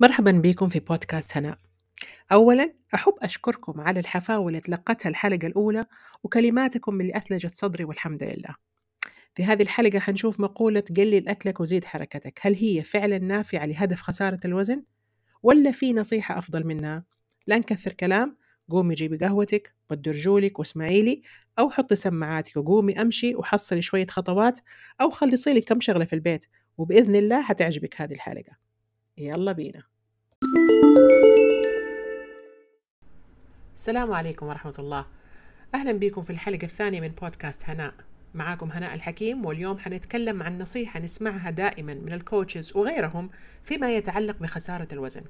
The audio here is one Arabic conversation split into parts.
مرحبا بكم في بودكاست هناء أولا أحب أشكركم على الحفاوة اللي تلقتها الحلقة الأولى وكلماتكم اللي أثلجت صدري والحمد لله في هذه الحلقة حنشوف مقولة قلل أكلك وزيد حركتك هل هي فعلا نافعة لهدف خسارة الوزن؟ ولا في نصيحة أفضل منها؟ لا نكثر كلام قومي جيبي قهوتك ودي رجولك واسمعي لي أو حطي سماعاتك وقومي أمشي وحصلي شوية خطوات أو خلصي لي كم شغلة في البيت وبإذن الله حتعجبك هذه الحلقة يلا بينا. السلام عليكم ورحمة الله. أهلا بكم في الحلقة الثانية من بودكاست هناء. معاكم هناء الحكيم واليوم حنتكلم عن نصيحة نسمعها دائما من الكوتشز وغيرهم فيما يتعلق بخسارة الوزن.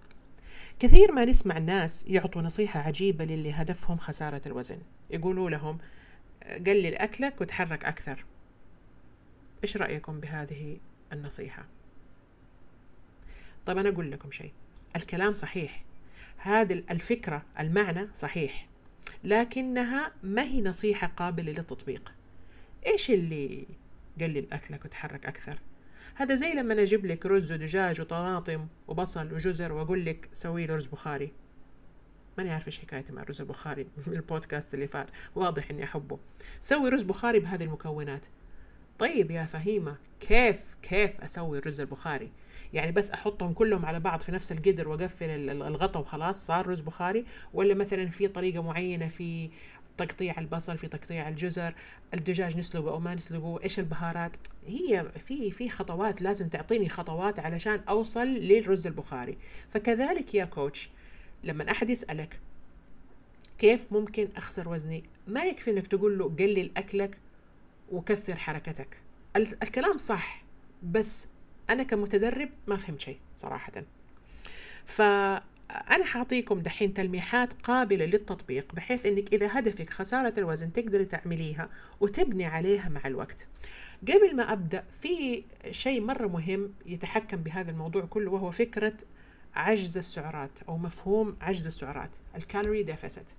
كثير ما نسمع الناس يعطوا نصيحة عجيبة للي هدفهم خسارة الوزن. يقولوا لهم قلل أكلك وتحرك أكثر. إيش رأيكم بهذه النصيحة؟ طيب أنا أقول لكم شيء. الكلام صحيح. هذه الفكرة المعنى صحيح. لكنها ما هي نصيحة قابلة للتطبيق. إيش اللي قلل أكلك وتحرك أكثر؟ هذا زي لما أجيب لك رز ودجاج وطماطم وبصل وجزر وأقول لك سوي لي رز بخاري. ماني عارفة إيش حكايتي مع الرز البخاري من البودكاست اللي فات. واضح إني أحبه. سوي رز بخاري بهذه المكونات. طيب يا فهيمة كيف كيف أسوي الرز البخاري؟ يعني بس أحطهم كلهم على بعض في نفس القدر وأقفل الغطا وخلاص صار رز بخاري؟ ولا مثلا في طريقة معينة في تقطيع البصل في تقطيع الجزر الدجاج نسلقه أو ما نسلقه؟ إيش البهارات؟ هي في في خطوات لازم تعطيني خطوات علشان أوصل للرز البخاري. فكذلك يا كوتش لما أحد يسألك كيف ممكن أخسر وزني؟ ما يكفي إنك تقول له قلل أكلك وكثر حركتك. الكلام صح بس أنا كمتدرب ما فهمت شيء صراحة. فأنا حاعطيكم دحين تلميحات قابلة للتطبيق بحيث أنك إذا هدفك خسارة الوزن تقدري تعمليها وتبني عليها مع الوقت. قبل ما أبدأ في شيء مرة مهم يتحكم بهذا الموضوع كله وهو فكرة عجز السعرات أو مفهوم عجز السعرات ال calorie deficit.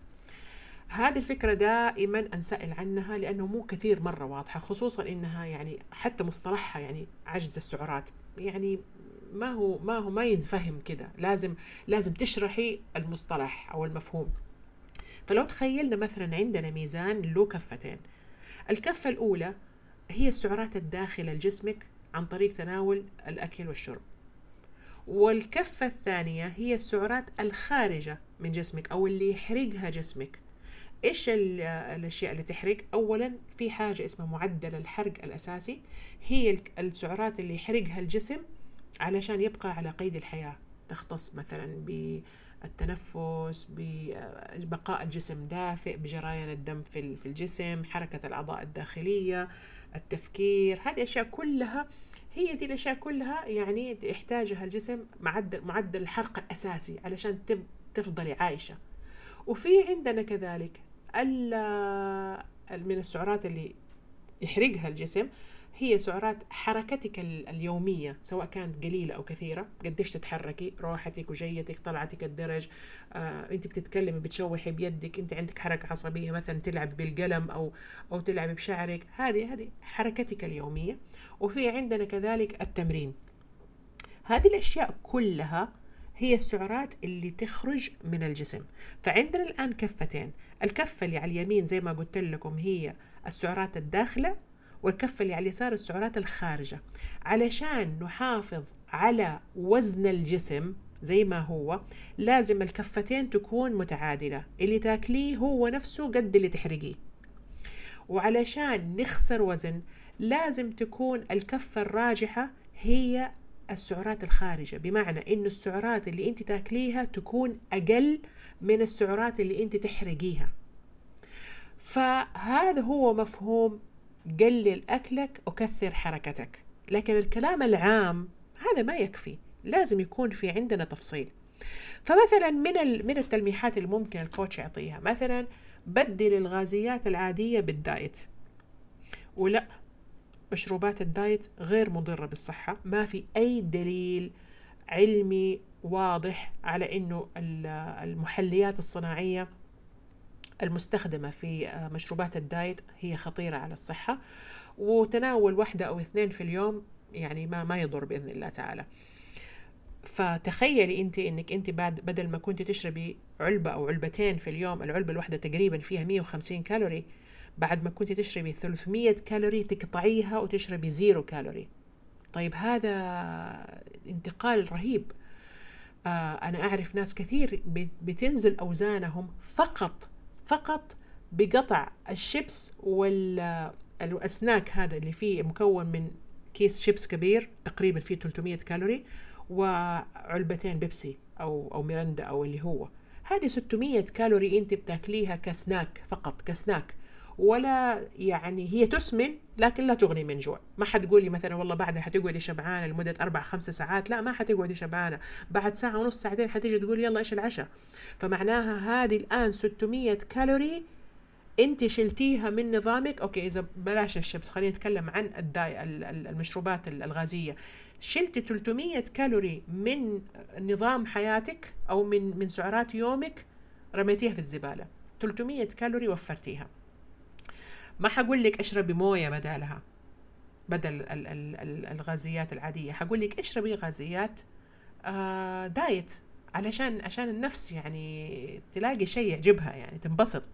هذه الفكرة دائما أنسأل عنها لأنه مو كثير مرة واضحة خصوصا إنها يعني حتى مصطلحها يعني عجز السعرات. يعني ما هو ما هو ما ينفهم كده. لازم لازم تشرحي المصطلح أو المفهوم. فلو تخيلنا مثلا عندنا ميزان له كفتين. الكفة الأولى هي السعرات الداخلة لجسمك عن طريق تناول الأكل والشرب. والكفة الثانية هي السعرات الخارجة من جسمك أو اللي يحرقها جسمك. إيش الأشياء اللي تحرق؟ اولا في حاجة اسمها معدل الحرق الأساسي. هي السعرات اللي يحرقها الجسم علشان يبقى على قيد الحياة. تختص مثلا بالتنفس ببقاء الجسم دافئ بجريان الدم في الجسم حركة الأعضاء الداخلية التفكير. هذه أشياء كلها هي دي الأشياء كلها يعني يحتاجها الجسم معدل معدل الحرق الأساسي علشان تفضلي عايشة. وفي عندنا كذلك من السعرات اللي يحرقها الجسم هي سعرات حركتك اليومية سواء كانت قليلة أو كثيرة. قديش تتحركي؟ روحتك وجيتك طلعتك الدرج. آه، أنت بتتكلمي بتشوحي بيدك. أنت عندك حركة عصبية مثلا تلعب بالقلم أو أو تلعب بشعرك. هذه هذه حركتك اليومية. وفي عندنا كذلك التمرين. هذه الأشياء كلها هي السعرات اللي تخرج من الجسم. فعندنا الآن كفتين. الكفة اللي على اليمين زي ما قلت لكم هي السعرات الداخلة والكفة اللي على اليسار السعرات الخارجة. علشان نحافظ على وزن الجسم زي ما هو لازم الكفتين تكون متعادلة. اللي تاكليه هو نفسه قد اللي تحرقيه. وعلشان نخسر وزن لازم تكون الكفة الراجحة هي السعرات الخارجة بمعنى إنه السعرات اللي أنت تاكليها تكون أقل من السعرات اللي أنت تحرقيها. فهذا هو مفهوم قلل أكلك وكثر حركتك. لكن الكلام العام هذا ما يكفي لازم يكون في عندنا تفصيل. فمثلا من من التلميحات اللي ممكن ال coach يعطيها مثلا بدل الغازيات العادية بال diet. ولا مشروبات ال diet غير مضرة بالصحة. ما في أي دليل علمي واضح على أنه المحليات الصناعية المستخدمة في مشروبات ال diet هي خطيرة على الصحة. وتناول واحدة أو اثنين في اليوم يعني ما ما يضر بإذن الله تعالى. فتخيلي أنت إنك أنت بعد بدل ما كنت تشربي علبة أو علبتين في اليوم العلبة الواحدة تقريبا فيها 150 كالوري بعد ما كنت تشربي 300 كالوري تقطعيها وتشربي zero calorie. طيب هذا انتقال رهيب. آه أنا أعرف ناس كثير بتنزل أوزانهم فقط فقط بقطع ال chips وال snack هذا اللي فيه مكون من كيس شيبس كبير تقريبا فيه 300 كالوري وعلبتين بيبسي أو أو ميرندا أو اللي هو. هذه 600 كالوري أنت بتاكليها كسناك فقط كسناك. ولا يعني هي تسمن لكن لا تغني من جوع. ما حتقولي مثلا والله بعدها حتقعدي شبعانة لمدة أربع خمسة ساعات؟ لا ما حتقعدي شبعانة. بعد ساعة ونص ساعتين حتيجي تقول يلا إيش العشاء؟ فمعناها هذه الآن 600 كالوري أنت شلتيها من نظامك. okay إذا بلاش الشيبس خلينا نتكلم عن ال die- المشروبات الغازية. شلتي 300 كالوري من نظام حياتك أو من من سعرات يومك رميتيها في الزبالة. 300 كالوري وفرتيها. ما حقول لك اشربي موية بدالها بدل ال ال ال الغازيات العادية. حقول لك اشربي غازيات آه دايت علشان عشان النفس يعني تلاقي شيء يعجبها يعني تنبسط.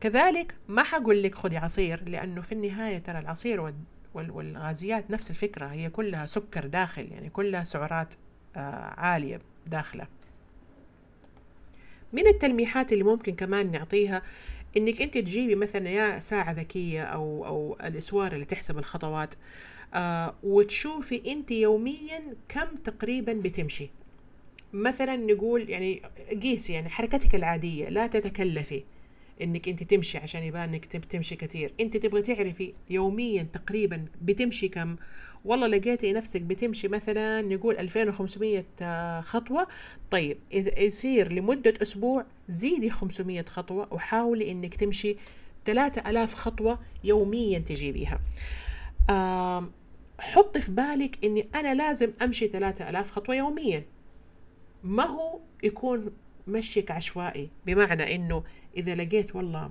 كذلك ما حقول لك خذي عصير لأنه في النهاية ترى العصير والغازيات نفس الفكرة هي كلها سكر داخل يعني كلها سعرات آه عالية داخلة. من التلميحات اللي ممكن كمان نعطيها إنك أنت تجيبي مثلا يا ساعة ذكية أو أو الأسوار اللي تحسب الخطوات آه وتشوفي أنت يوميا كم تقريبا بتمشي. مثلا نقول يعني قيسي يعني حركتك العادية لا تتكلفي. إنك أنت تمشي عشان يبان إنك تمشي كثير. أنت تبغى تعرفي يوميا تقريبا بتمشي كم؟ والله لقيتي نفسك بتمشي مثلا نقول 2500 آه، خطوة. طيب إذا يصير لمدة أسبوع زيدي 500 خطوة وحاولي إنك تمشي 3000 خطوة يوميا تجيبيها. حطي في بالك إني أنا لازم أمشي 3000 خطوة يوميا. ما هو يكون مشيك عشوائي؟ بمعنى إنه إذا لقيت والله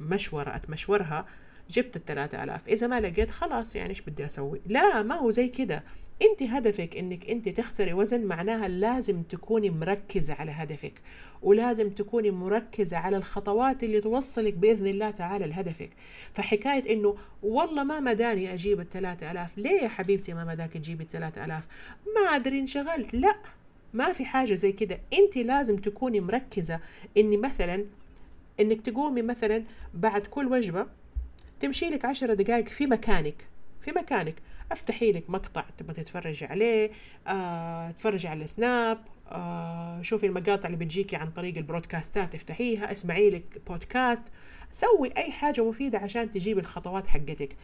مشورة أتمشورها جبت الثلاثة آلاف. إذا ما لقيت خلاص يعني إيش بدي أسوي؟ لا ما هو زي كده. أنت هدفك إنك أنت تخسري وزن معناها لازم تكوني مركزة على هدفك ولازم تكوني مركزة على الخطوات اللي توصلك بإذن الله تعالى لهدفك. فحكاية إنه والله ما مداني أجيب الثلاثة آلاف. ليه يا حبيبتي ما مداك تجيبي الثلاثة آلاف؟ ما أدري انشغلت. لا ما في حاجة زي كده. أنت لازم تكوني مركزة إني مثلا إنك تقومي مثلا بعد كل وجبة تمشي لك عشر دقائق في مكانك في مكانك. أفتحي لك مقطع تبغى تتفرجي عليه آه، تفرجي على السناب آه، شوفي المقاطع اللي بتجيكي عن طريق البرودكاستات افتحيها اسمعي لك بودكاست. سوي أي حاجة مفيدة عشان تجيبي الخطوات حقتك.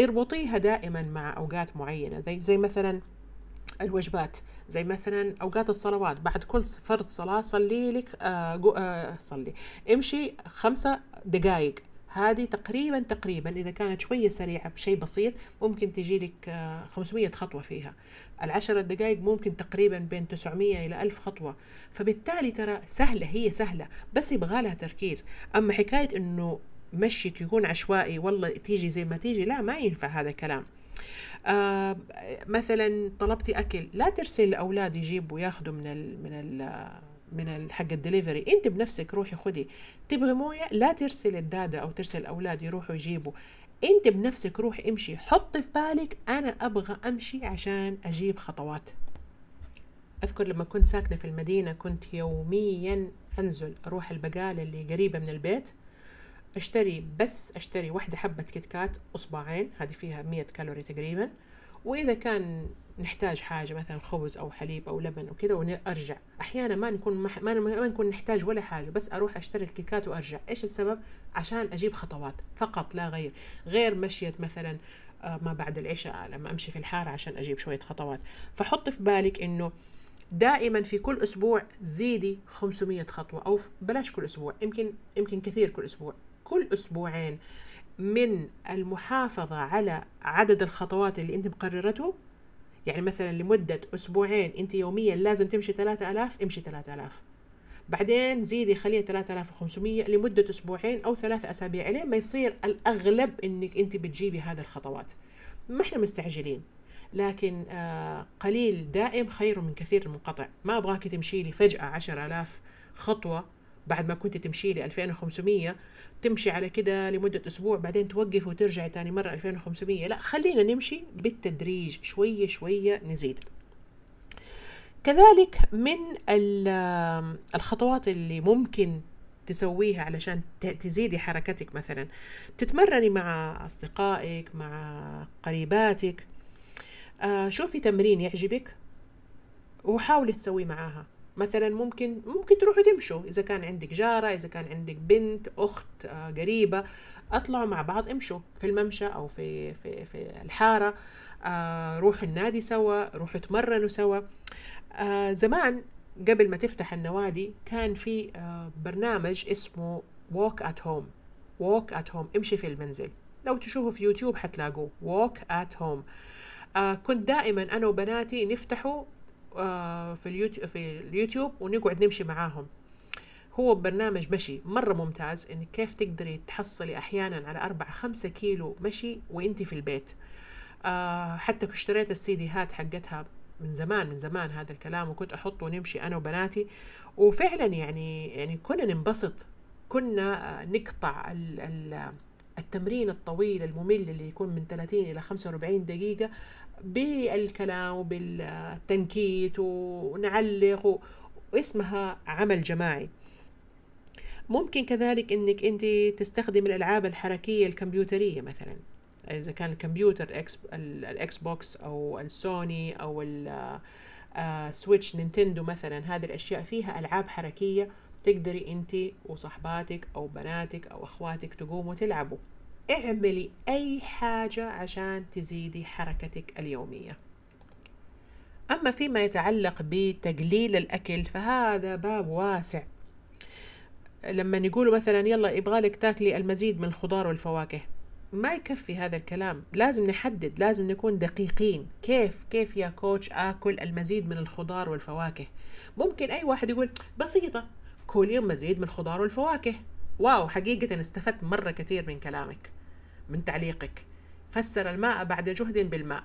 اربطيها دائما مع أوقات معينة زي, زي مثلا الوجبات. زي مثلا أوقات الصلوات بعد كل فرض صلاة صلي لك آه, آه صلي. امشي خمسة دقائق هذه تقريبا تقريبا إذا كانت شوية سريعة بشيء بسيط ممكن تجي لك 500 خطوة فيها. العشر دقائق ممكن تقريبا بين 900 إلى 1000 خطوة. فبالتالي ترى سهلة هي سهلة بس يبغى لها تركيز. أما حكاية إنه مشيك يكون عشوائي والله تيجي زي ما تيجي لا ما ينفع هذا الكلام. آه مثلا طلبتي أكل لا ترسل لاولاد يجيبوا ياخذوا من ال من ال من حق الدليفري. أنت بنفسك روحي خدي. تبغي موية؟ لا ترسل الدادة أو ترسل الاولاد يروحوا يجيبوا. أنت بنفسك روحي امشي. حطي في بالك أنا أبغى أمشي عشان أجيب خطوات. أذكر لما كنت ساكنة في المدينة كنت يوميا أنزل أروح البقالة اللي قريبة من البيت. اشتري بس اشتري واحدة حبة كيت كات أصبعين هذه فيها 100 كالوري تقريبا. وإذا كان نحتاج حاجة مثلا خبز أو حليب أو لبن وكذا ونرجع أحيانا ما نكون ما, ما نكون نحتاج ولا حاجة بس أروح أشتري الكيكات وأرجع. إيش السبب؟ عشان أجيب خطوات فقط لا غير. غير مشية مثلا آه، ما بعد العشاء لما أمشي في الحارة عشان أجيب شوية خطوات. فحط في بالك إنه دائما في كل أسبوع زيدي 500 خطوة أو بلاش كل أسبوع يمكن يمكن كثير كل أسبوع. كل أسبوعين من المحافظة على عدد الخطوات اللي أنت مقررته؟ يعني مثلا لمدة أسبوعين أنت يوميا لازم تمشي 3000 امشي 3000 بعدين زيدي خليها 3500 لمدة أسبوعين أو ثلاث أسابيع لين ما يصير الأغلب أنك أنت بتجيبي هذه الخطوات. ما إحنا مستعجلين لكن آه قليل دائم خير من كثير منقطع ما أبغاك تمشي لي فجأة عشر آلاف خطوة بعد ما كنت تمشي لي 2500 تمشي على كده لمدة أسبوع بعدين توقف وترجع تاني مرة 2500 لا خلينا نمشي بالتدريج شوية شوية نزيد. كذلك من الخطوات اللي ممكن تسويها علشان تزيدي حركتك مثلا تتمرني مع أصدقائك مع قريباتك. آه شوفي تمرين يعجبك وحاولي تسويه معاها. مثلا ممكن ممكن تروحوا تمشوا إذا كان عندك جارة إذا كان عندك بنت أخت آه قريبة أطلعوا مع بعض امشوا في الممشى أو في في في الحارة آه روحوا النادي سوا روحوا تمرنوا سوا. آه زمان قبل ما تفتح النوادي كان في آه برنامج اسمه walk at home. Walk at home امشي في المنزل. لو تشوفوا في يوتيوب حتلاقوه. At home. آه كنت دائما أنا وبناتي نفتحه آه في اليوتيوب في اليوتيوب ونقعد نمشي معاهم. هو برنامج مشي مرة ممتاز انك كيف تقدري تحصلي أحيانا على أربعة خمسة كيلو مشي وانت في البيت. آه حتى اشتريت السيديهات حقتها من زمان من زمان هذا الكلام وكنت احطه ونمشي أنا وبناتي. وفعلا يعني يعني كنا ننبسط كنا نقطع ال ال التمرين الطويل الممل اللي يكون من 30 إلى 45 دقيقة بالكلام وبالتنكيت ونعلق واسمها عمل جماعي. ممكن كذلك إنك أنت تستخدم الألعاب الحركية الكمبيوترية مثلا. إذا كان الكمبيوتر إكس الاكس بوكس أو السوني أو السويتش نينتندو مثلا هذه الأشياء فيها ألعاب حركية تقدري انت وصحباتك أو بناتك أو اخواتك تقوموا تلعبوا. اعملي اي حاجة عشان تزيدي حركتك اليومية. أما فيما يتعلق بتقليل الأكل فهذا باب واسع. لما يقولوا مثلا يلا يبغالك تاكلي المزيد من الخضار والفواكه. ما يكفي هذا الكلام. لازم نحدد لازم نكون دقيقين. كيف كيف يا كوتش آكل المزيد من الخضار والفواكه؟ ممكن أي واحد يقول بسيطة. كل مزيد من الخضار والفواكه واو حقيقة استفدت مرة كثير من كلامك من تعليقك. فسر الماء بعد جهد بالماء.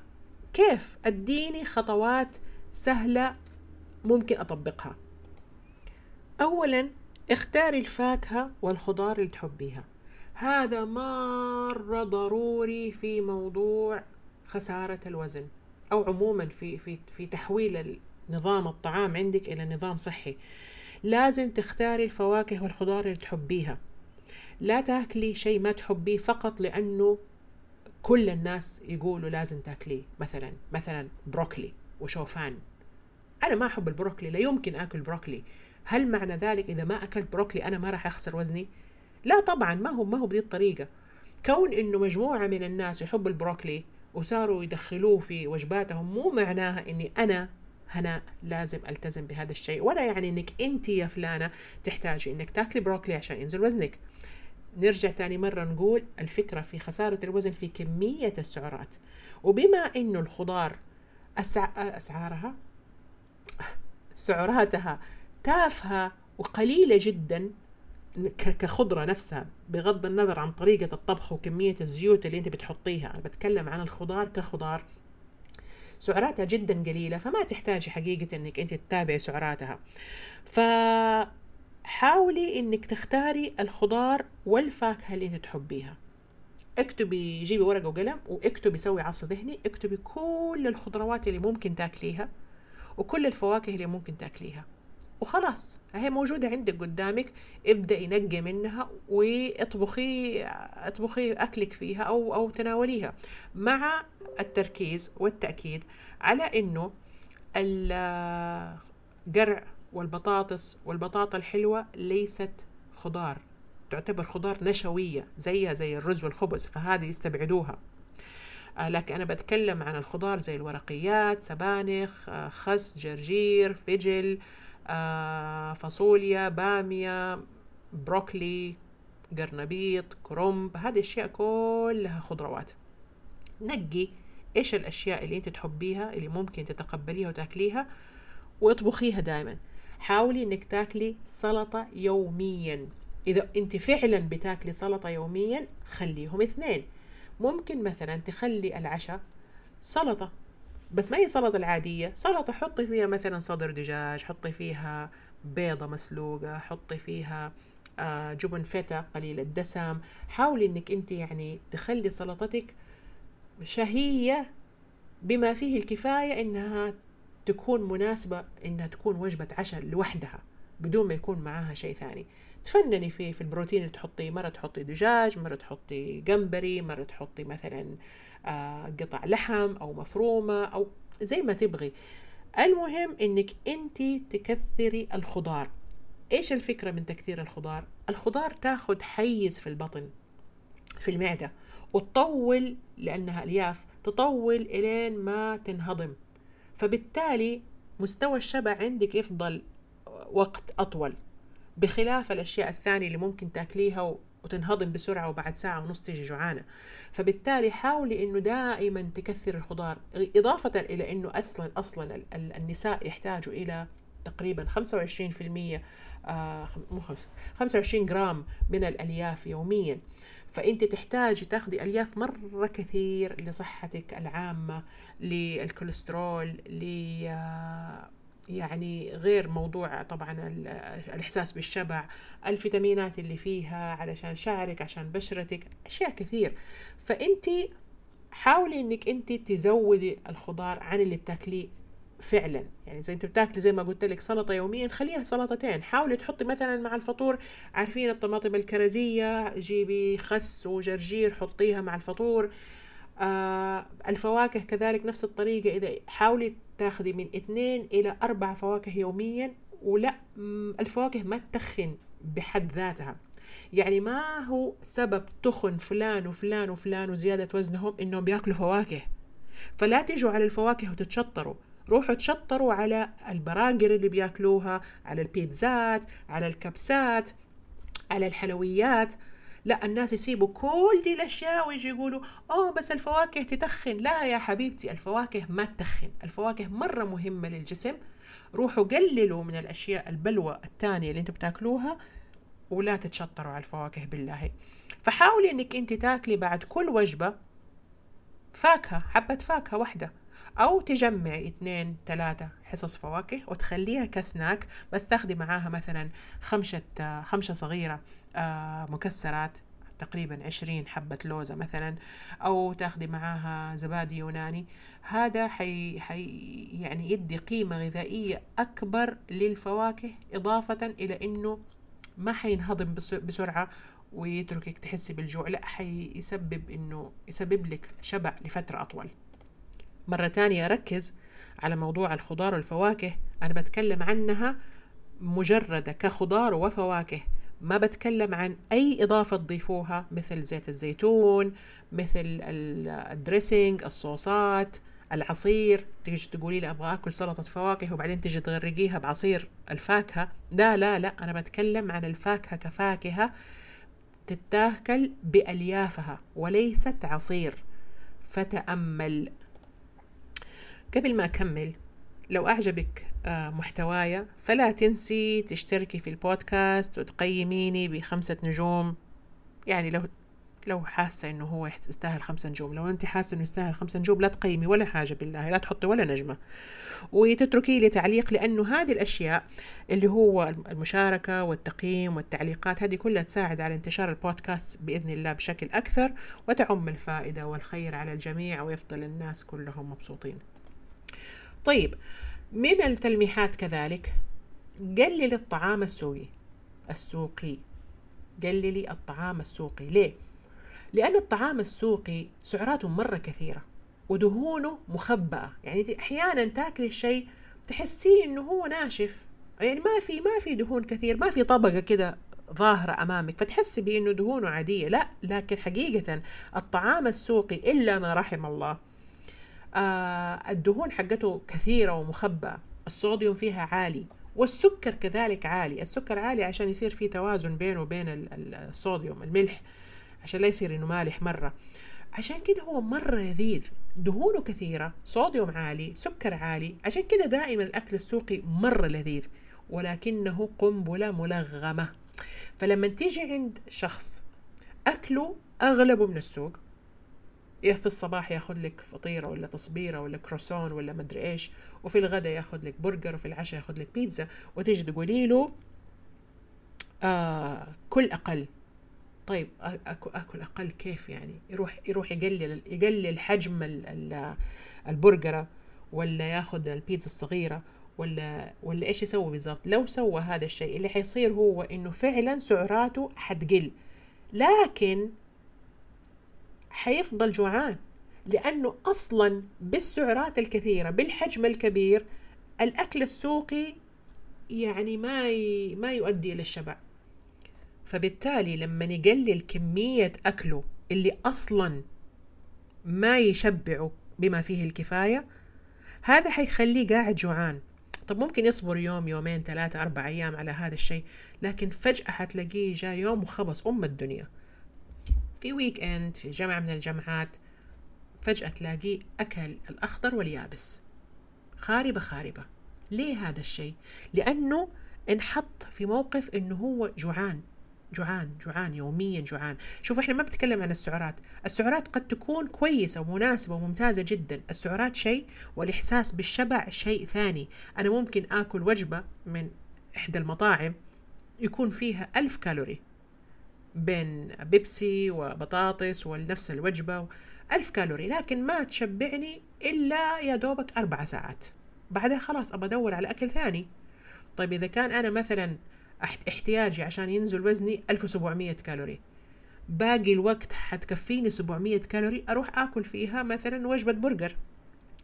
كيف؟ أديني خطوات سهلة ممكن أطبقها. اولا اختاري الفاكهة والخضار اللي تحبيها هذا مرة ضروري في موضوع خسارة الوزن أو عموما في في في تحويل نظام الطعام عندك إلى نظام صحي. لازم تختاري الفواكه والخضار اللي تحبيها. لا تاكلي شيء ما تحبيه فقط لأنه كل الناس يقولوا لازم تاكليه. مثلا مثلا بروكلي وشوفان. أنا ما أحب البروكلي لا يمكن آكل بروكلي. هل معنى ذلك إذا ما أكلت بروكلي أنا ما راح أخسر وزني؟ لا طبعا ما هو ما هو بهذه الطريقة. كون إنه مجموعة من الناس يحبوا البروكلي وصاروا يدخلوه في وجباتهم مو معناها إني أنا هنا لازم ألتزم بهذا الشيء. ولا يعني إنك أنت يا فلانة تحتاجي إنك تاكلي بروكلي عشان ينزل وزنك. نرجع تاني مرة نقول الفكرة في خسارة الوزن في كمية السعرات. وبما إنه الخضار أسع... أسعارها سعراتها تافهة وقليلة جدا كخضرة نفسها بغض النظر عن طريقة الطبخ وكمية الزيوت اللي أنت بتحطيها أنا بتكلم عن الخضار كخضار. سعراتها جدا قليلة فما تحتاجي حقيقة إنك أنت تتابعي سعراتها. فحاولي إنك تختاري الخضار والفاكهة اللي أنت تحبيها. اكتبي جيبي ورقة وقلم واكتبي سوي عصر ذهني اكتبي كل الخضروات اللي ممكن تاكليها وكل الفواكه اللي ممكن تاكليها. وخلاص هي موجودة عندك قدامك ابدأي نقي منها واطبخي اطبخي أكلك فيها أو أو تناوليها مع التركيز والتأكيد على إنه القرع والبطاطس والبطاطا الحلوة ليست خضار تعتبر خضار نشوية زيها زي الرز والخبز فهذه يستبعدوها لكن أنا بتكلم عن الخضار زي الورقيات سبانخ خس جرجير فجل فاصوليا بامية بروكلي قرنبيط كرنب هذه الأشياء كلها خضروات. نقي إيش الأشياء اللي أنت تحبيها اللي ممكن تتقبليها وتاكليها وأطبخيها دائما حاولي إنك تاكلي سلطة يوميا. إذا أنت فعلا بتاكلي سلطة يوميا خليهم اثنين. ممكن مثلا تخلي العشاء سلطة. بس ما هي سلطة العادية. سلطة حطي فيها مثلا صدر دجاج حطي فيها بيضة مسلوقة حطي فيها آه، جبن فتا قليل الدسم. حاولي إنك أنت يعني تخلي سلطتك شهية بما فيه الكفاية إنها تكون مناسبة إنها تكون وجبة عشاء لوحدها بدون ما يكون معاها شيء ثاني. تفنني فيه في البروتين اللي تحطي مرة تحطي دجاج مرة تحطي جمبري مرة تحطي مثلا آه، قطع لحم أو مفرومة أو زي ما تبغي. المهم إنك أنت تكثري الخضار. إيش الفكرة من تكثير الخضار؟ الخضار تاخد حيز في البطن في المعدة وتطول لأنها ألياف تطول إلين ما تنهضم. فبالتالي مستوى الشبع عندك يفضل وقت أطول. بخلاف الأشياء الثانية اللي ممكن تاكليها وتنهضم بسرعة وبعد ساعة ونص تيجي جوعانة. فبالتالي حاولي أنه دائما تكثر الخضار إضافة إلى أنه أصلا أصلا النساء يحتاجوا إلى تقريبا 25% آه مو 25 جرام من الألياف يوميا. فأنت تحتاجي تاخدي ألياف مرة كثير لصحتك العامة للكوليسترول ل يعني غير موضوع طبعا الإحساس بالشبع الفيتامينات اللي فيها علشان شعرك عشان بشرتك أشياء كثير. فأنت حاولي إنك أنت تزودي الخضار عن اللي بتاكليه فعلا. يعني زي أنت بتاكلي زي ما قلت لك سلطة يوميا خليها سلطتين. حاولي تحطي مثلا مع الفطور عارفين الطماطم الكرزية جيبي خس وجرجير حطيها مع الفطور. آه الفواكه كذلك نفس الطريقة. إذا حاولي تاخذي من اثنين إلى أربع فواكه يوميا ولا الفواكه ما تخن بحد ذاتها. يعني ما هو سبب تخن فلان وفلان وفلان وزيادة وزنهم إنهم بياكلوا فواكه؟ فلا تجوا على الفواكه وتتشطروا. روحوا تشطروا على البراقر اللي بياكلوها على البيتزات على الكبسات على الحلويات. لا الناس يسيبوا كل دي الأشياء ويجي يقولوا اوه بس الفواكه تتخن. لا يا حبيبتي الفواكه ما تتخن. الفواكه مرة مهمة للجسم. روحوا قللوا من الأشياء البلوى الثانية اللي أنتم بتاكلوها ولا تتشطروا على الفواكه بالله. فحاولي إنك انت تاكلي بعد كل وجبة فاكهة حبة فاكهة واحدة. أو تجمعي اثنين ثلاثة حصص فواكه وتخليها كسناك بس تاخدي معاها مثلا خمشة خمشة صغيرة آه، مكسرات تقريبا عشرين حبة لوزة مثلا أو تاخدي معاها زبادي يوناني. هذا حي, حي يعني يدي قيمة غذائية أكبر للفواكه إضافة إلى أنه ما حينهضم بسرعة ويتركك تحسي بالجوع لا حيسبب إنه يسبب لك شبع لفترة أطول. مرة تانية أركز على موضوع الخضار والفواكه. أنا بتكلم عنها مجردة كخضار وفواكه. ما بتكلم عن أي إضافة تضيفوها مثل زيت الزيتون مثل الدريسنج الصوصات العصير. تيجي تقولي لي أبغى أكل سلطة فواكه وبعدين تيجي تغرقيها بعصير الفاكهة. لا لا لا. أنا بتكلم عن الفاكهة كفاكهة تتاكل بأليافها وليست عصير. فتأمل قبل ما أكمل لو أعجبك آه، محتواي فلا تنسي تشتركي في البودكاست وتقيميني بخمسة نجوم. يعني لو لو حاسة إنه هو يستاهل خمسة نجوم. لو أنت حاسة إنه يستاهل خمسة نجوم لا تقيمي ولا حاجة بالله لا تحطي ولا نجمة. وتتركي لي تعليق لأنه هذه الأشياء اللي هو المشاركة والتقييم والتعليقات هذه كلها تساعد على انتشار البودكاست بإذن الله بشكل أكثر وتعم الفائدة والخير على الجميع ويفضل الناس كلهم مبسوطين. طيب من التلميحات كذلك؟ قلل الطعام السوقي السوقي. قللي الطعام السوقي. ليه؟ لأن الطعام السوقي سعراته مرة كثيرة ودهونه مخبأة. يعني أحيانا تاكلي الشيء تحسيه إنه هو ناشف. يعني ما في ما في دهون كثير ما في طبقة كده ظاهرة أمامك فتحسي بأنه دهونه عادية. لا لكن حقيقة الطعام السوقي إلا ما رحم الله. الدهون حقته كثيرة ومخبأة. الصوديوم فيها عالي والسكر كذلك عالي. السكر عالي عشان يصير في توازن بينه وبين الصوديوم الملح عشان لا يصير إنه مالح مرة. عشان كده هو مرة لذيذ دهونه كثيرة صوديوم عالي سكر عالي. عشان كده دائما الأكل السوقي مرة لذيذ ولكنه قنبلة ملغمة. فلما تيجي عند شخص أكله أغلبه من السوق. يا في الصباح ياخذ لك فطيرة ولا تصبيرة ولا كروسون ولا مدري إيش؟ وفي الغداء ياخذ لك برجر وفي العشاء ياخذ لك بيتزا. وتيجي تقولي له آه كل أقل. طيب أكل, أكل أقل كيف يعني؟ يروح يروح يقلل يقلل حجم البرجرة ولا ياخذ البيتزا الصغيرة ولا ولا إيش يسوي بالضبط؟ لو سوى هذا الشيء اللي حيصير هو إنه فعلا سعراته حتقل. لكن حيفضل جوعان لأنه أصلا بالسعرات الكثيرة بالحجم الكبير الأكل السوقي يعني ما ي... ما يؤدي إلى الشبع. فبالتالي لما نقلل كمية أكله اللي أصلا ما يشبعه بما فيه الكفاية هذا حيخليه قاعد جوعان. طب ممكن يصبر يوم يومين ثلاثة أربع أيام على هذا الشيء لكن فجأة حتلاقيه جاء يوم وخبص أم الدنيا. في weekend في جامعة من الجامعات فجأة تلاقيه أكل الأخضر واليابس. خاربة خاربة. ليه هذا الشيء؟ لأنه انحط في موقف إنه هو جوعان. جوعان جوعان يوميا جوعان. شوف إحنا ما بنتكلم عن السعرات. السعرات قد تكون كويسة ومناسبة وممتازة جدا. السعرات شيء والإحساس بالشبع شيء ثاني. أنا ممكن آكل وجبة من إحدى المطاعم يكون فيها ألف كالوري. بين بيبسي وبطاطس ونفس الوجبة ألف كالوري لكن ما تشبعني إلا يا دوبك أربع ساعات. بعدها خلاص أبى أدور على أكل ثاني. طيب إذا كان أنا مثلا احتياجي عشان ينزل وزني 1700 كالوري باقي الوقت حتكفيني 700 كالوري أروح آكل فيها مثلا وجبة برجر.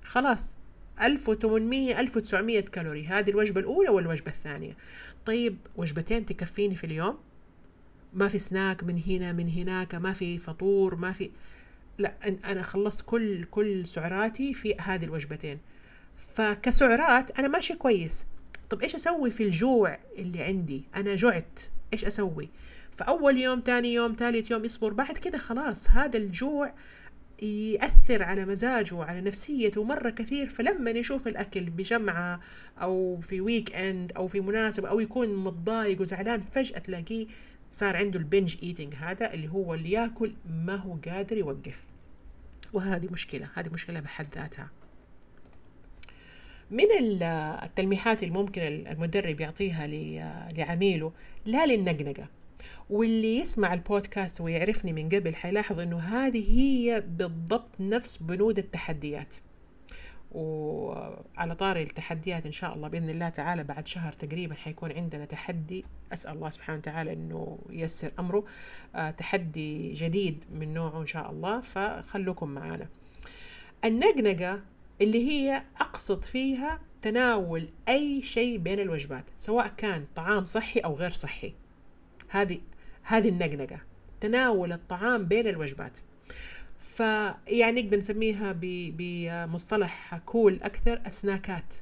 خلاص 1800 1900 كالوري. هذه الوجبة الأولى والوجبة الثانية؟ طيب وجبتين تكفيني في اليوم؟ ما في سناك من هنا من هناك ما في فطور ما في لا أنا خلصت كل كل سعراتي في هذه الوجبتين. فكسعرات أنا ماشي كويس. طب إيش أسوي في الجوع اللي عندي؟ أنا جعت إيش أسوي؟ فأول يوم تاني يوم ثالث يوم يصبر بعد كده خلاص هذا الجوع يأثر على مزاجه وعلى نفسيته مرة كثير. فلما يشوف الأكل بجمعة أو في ويك إند أو في مناسبة أو يكون متضايق وزعلان فجأة تلاقيه صار عنده البنج ايتنج هذا اللي هو اللي ياكل ما هو قادر يوقف. وهذه مشكلة هذه مشكلة بحد ذاتها. من التلميحات الممكن المدرب يعطيها لعميله لا للنقنقة. واللي يسمع البودكاست ويعرفني من قبل حيلاحظ إنه هذه هي بالضبط نفس بنود التحديات. وعلى طاري التحديات إن شاء الله بإذن الله تعالى بعد شهر تقريبا حيكون عندنا تحدي. أسأل الله سبحانه وتعالى أنه ييسر أمره. آه تحدي جديد من نوعه إن شاء الله فخلوكم معنا النقنقة اللي هي أقصد فيها تناول أي شيء بين الوجبات سواء كان طعام صحي أو غير صحي. هذه هذه النقنقة تناول الطعام بين الوجبات. فيعني نقدر نسميها بمصطلح كول أكثر السناكات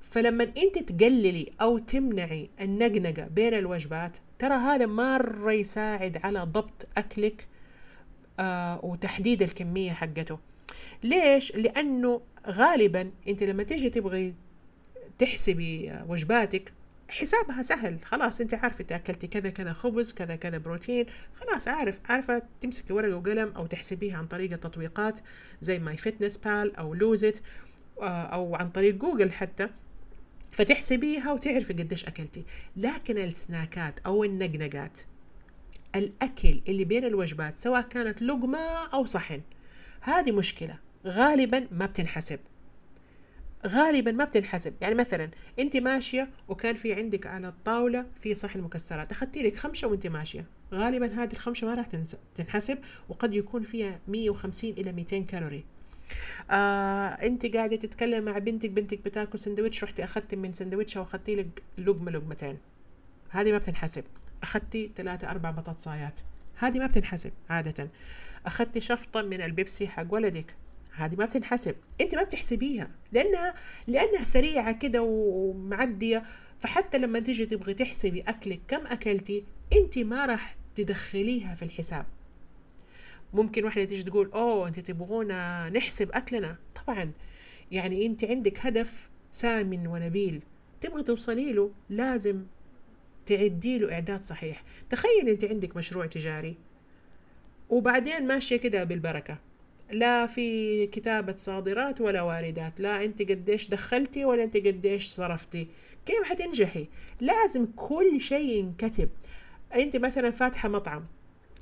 فلما أنت تقللي أو تمنعي النقنقة بين الوجبات ترى هذا مرة يساعد على ضبط أكلك آه وتحديد الكمية حقته ليش؟ لأنه غالبا أنت لما تيجي تبغي تحسبي وجباتك حسابها سهل. خلاص انت عارفة انت كذا كذا خبز كذا كذا بروتين. خلاص عارف عارفة تمسكي ورقة وقلم أو تحسبيها عن طريق التطبيقات زي MyFitnessPal أو Lose It أو عن طريق جوجل حتى. فتحسبيها وتعرفي قديش أكلتي. لكن السناكات أو النقنقات الأكل اللي بين الوجبات سواء كانت لقمة أو صحن هذه مشكلة. غالبا ما بتنحسب. غالبا ما بتنحسب. يعني مثلا أنت ماشية وكان في عندك على الطاولة في صحن مكسرات أخذتي لك خمسة وأنت ماشية. غالبا هذه الخمسة ما راح تنحسب وقد يكون فيها 150 إلى 200 كالوري. آه أنت قاعدة تتكلم مع بنتك بنتك بتاكل سندويتش رحتي أخذتي من سندويتش وأخذتي لك لقمة لقمتين. هذه ما بتنحسب. أخذتي ثلاثة أربع بطاطسايات. هذه ما بتنحسب عادة. أخذتي شفطة من البيبسي حق ولدك. هذه ما بتنحسب. انت ما بتحسبيها لانها لأنها سريعة كده ومعدية. فحتى لما تيجي تبغي تحسبي أكلك كم أكلتي انت ما راح تدخليها في الحساب. ممكن واحدة تيجي تقول أوه انت تبغونا نحسب أكلنا. طبعا يعني انت عندك هدف سامن ونبيل. تبغي توصلي له لازم تعدي له إعداد صحيح. تخيل انت عندك مشروع تجاري وبعدين ماشية كده بالبركة. لا في كتابة صادرات ولا واردات لا أنت قديش دخلتي ولا أنت قديش صرفتي. كيف حتنجحي؟ لازم كل شيء ينكتب. أنت مثلا فاتحة مطعم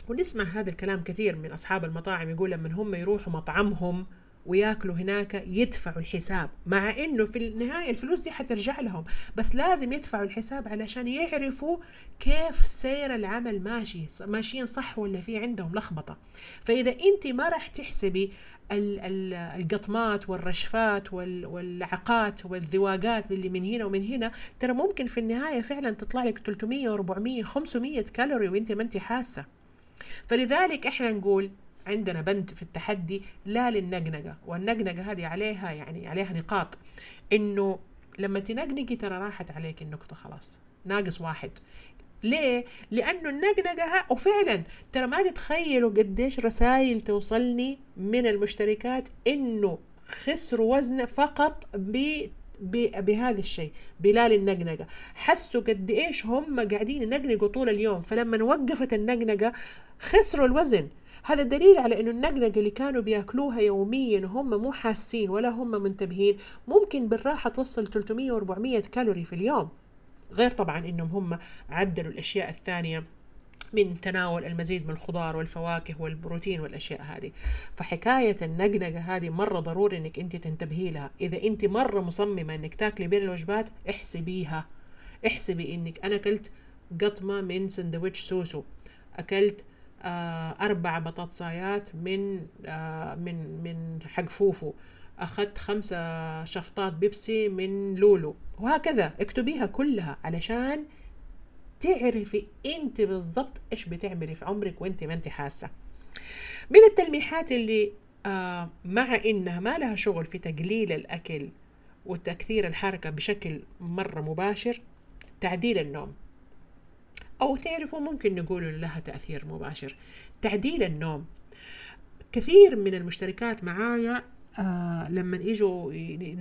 ونسمع هذا الكلام كثير من أصحاب المطاعم يقول لما هم يروحوا مطعمهم وياكلوا هناك يدفعوا الحساب مع إنه في النهاية الفلوس دي حترجع لهم بس لازم يدفعوا الحساب علشان يعرفوا كيف سير العمل ماشي ماشيين صح ولا في عندهم لخبطة. فإذا أنت ما راح تحسبي القطمات والرشفات واللعقات والذواقات اللي من هنا ومن هنا ترى ممكن في النهاية فعلا تطلع لك 300 و400 500 كالوري وأنت ما أنت حاسة. فلذلك إحنا نقول عندنا بند في التحدي لا للنقنقة والنقنقة هذه عليها يعني عليها نقاط إنه لما تنقنقي ترى راحت عليك النقطة خلاص ناقص واحد. ليه؟ لأنه النقنقة وفعلا ترى ما تتخيلوا قديش رسائل توصلني من المشتركات إنه خسروا وزن فقط ب بهذا الشيء بلال النقنقة حسوا قد إيش هم قاعدين ينقنقوا طول اليوم فلما وقفت النقنقة خسروا الوزن. هذا دليل على إنه النقنقة اللي كانوا بيأكلوها يوميا وهم مو حاسين ولا هم منتبهين. ممكن بالراحة توصل 300 و400 كالوري في اليوم. غير طبعا إنهم هم عدلوا الأشياء الثانية من تناول المزيد من الخضار والفواكه والبروتين والأشياء هذه. فحكاية النقنقة هذه مرة ضروري إنك أنت تنتبهي لها. إذا أنت مرة مصممة إنك تاكلي بين الوجبات احسبيها. احسبي إنك أنا أكلت قطمة من سندويتش سوسو. أكلت أربع بطاطسايات من آه من من حق فوفو. أخذت خمسة شفطات بيبسي من لولو. وهكذا اكتبيها كلها علشان تعرفي أنت بالضبط إيش بتعملي في عمرك وأنت ما أنت حاسة. من التلميحات اللي آه مع إنها ما لها شغل في تقليل الأكل وتكثير الحركة بشكل مرة مباشر تعديل النوم. أو تعرفوا ممكن نقول لها تأثير مباشر. تعديل النوم. كثير من المشتركات معايا آه لما يجوا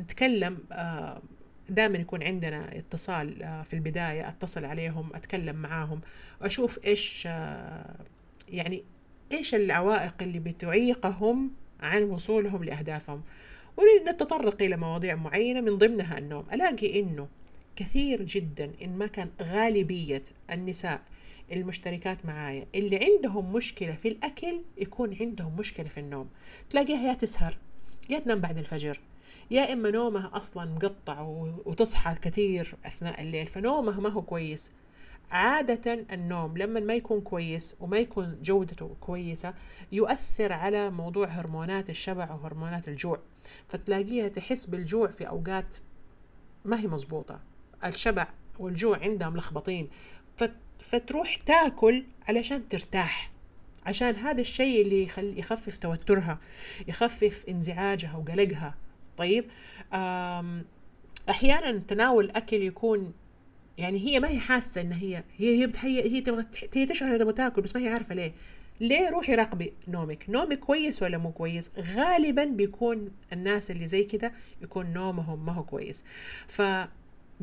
نتكلم آه دائما يكون عندنا اتصال آه في البداية أتصل عليهم أتكلم معاهم وأشوف إيش آه يعني إيش العوائق اللي بتعيقهم عن وصولهم لأهدافهم. ونتطرق إلى مواضيع معينة من ضمنها النوم. ألاقي إنه كثير جدا إن ما كان غالبية النساء المشتركات معايا. اللي عندهم مشكلة في الأكل يكون عندهم مشكلة في النوم. تلاقيها يا تسهر يا تنام بعد الفجر يا إما نومها أصلا مقطع وتصحى كثير أثناء الليل فنومها ما هو كويس. عادة النوم لما ما يكون كويس وما يكون جودته كويسة يؤثر على موضوع هرمونات الشبع وهرمونات الجوع. فتلاقيها تحس بالجوع في أوقات ما هي مزبوطة الشبع والجوع عندها ملخبطين فتروح تاكل علشان ترتاح. عشان هذا الشيء اللي يخل يخفف توترها يخفف انزعاجها وقلقها. طيب؟ أحيانا تناول أكل يكون يعني هي ما هي حاسة إن هي هي هي هي, هي تبغى هي تشعر إنها تبغى تاكل بس ما هي عارفة ليه. ليه روحي راقبي نومك؟ نومك كويس ولا مو كويس؟ غالبا بيكون الناس اللي زي كده يكون نومهم ما هو كويس. ف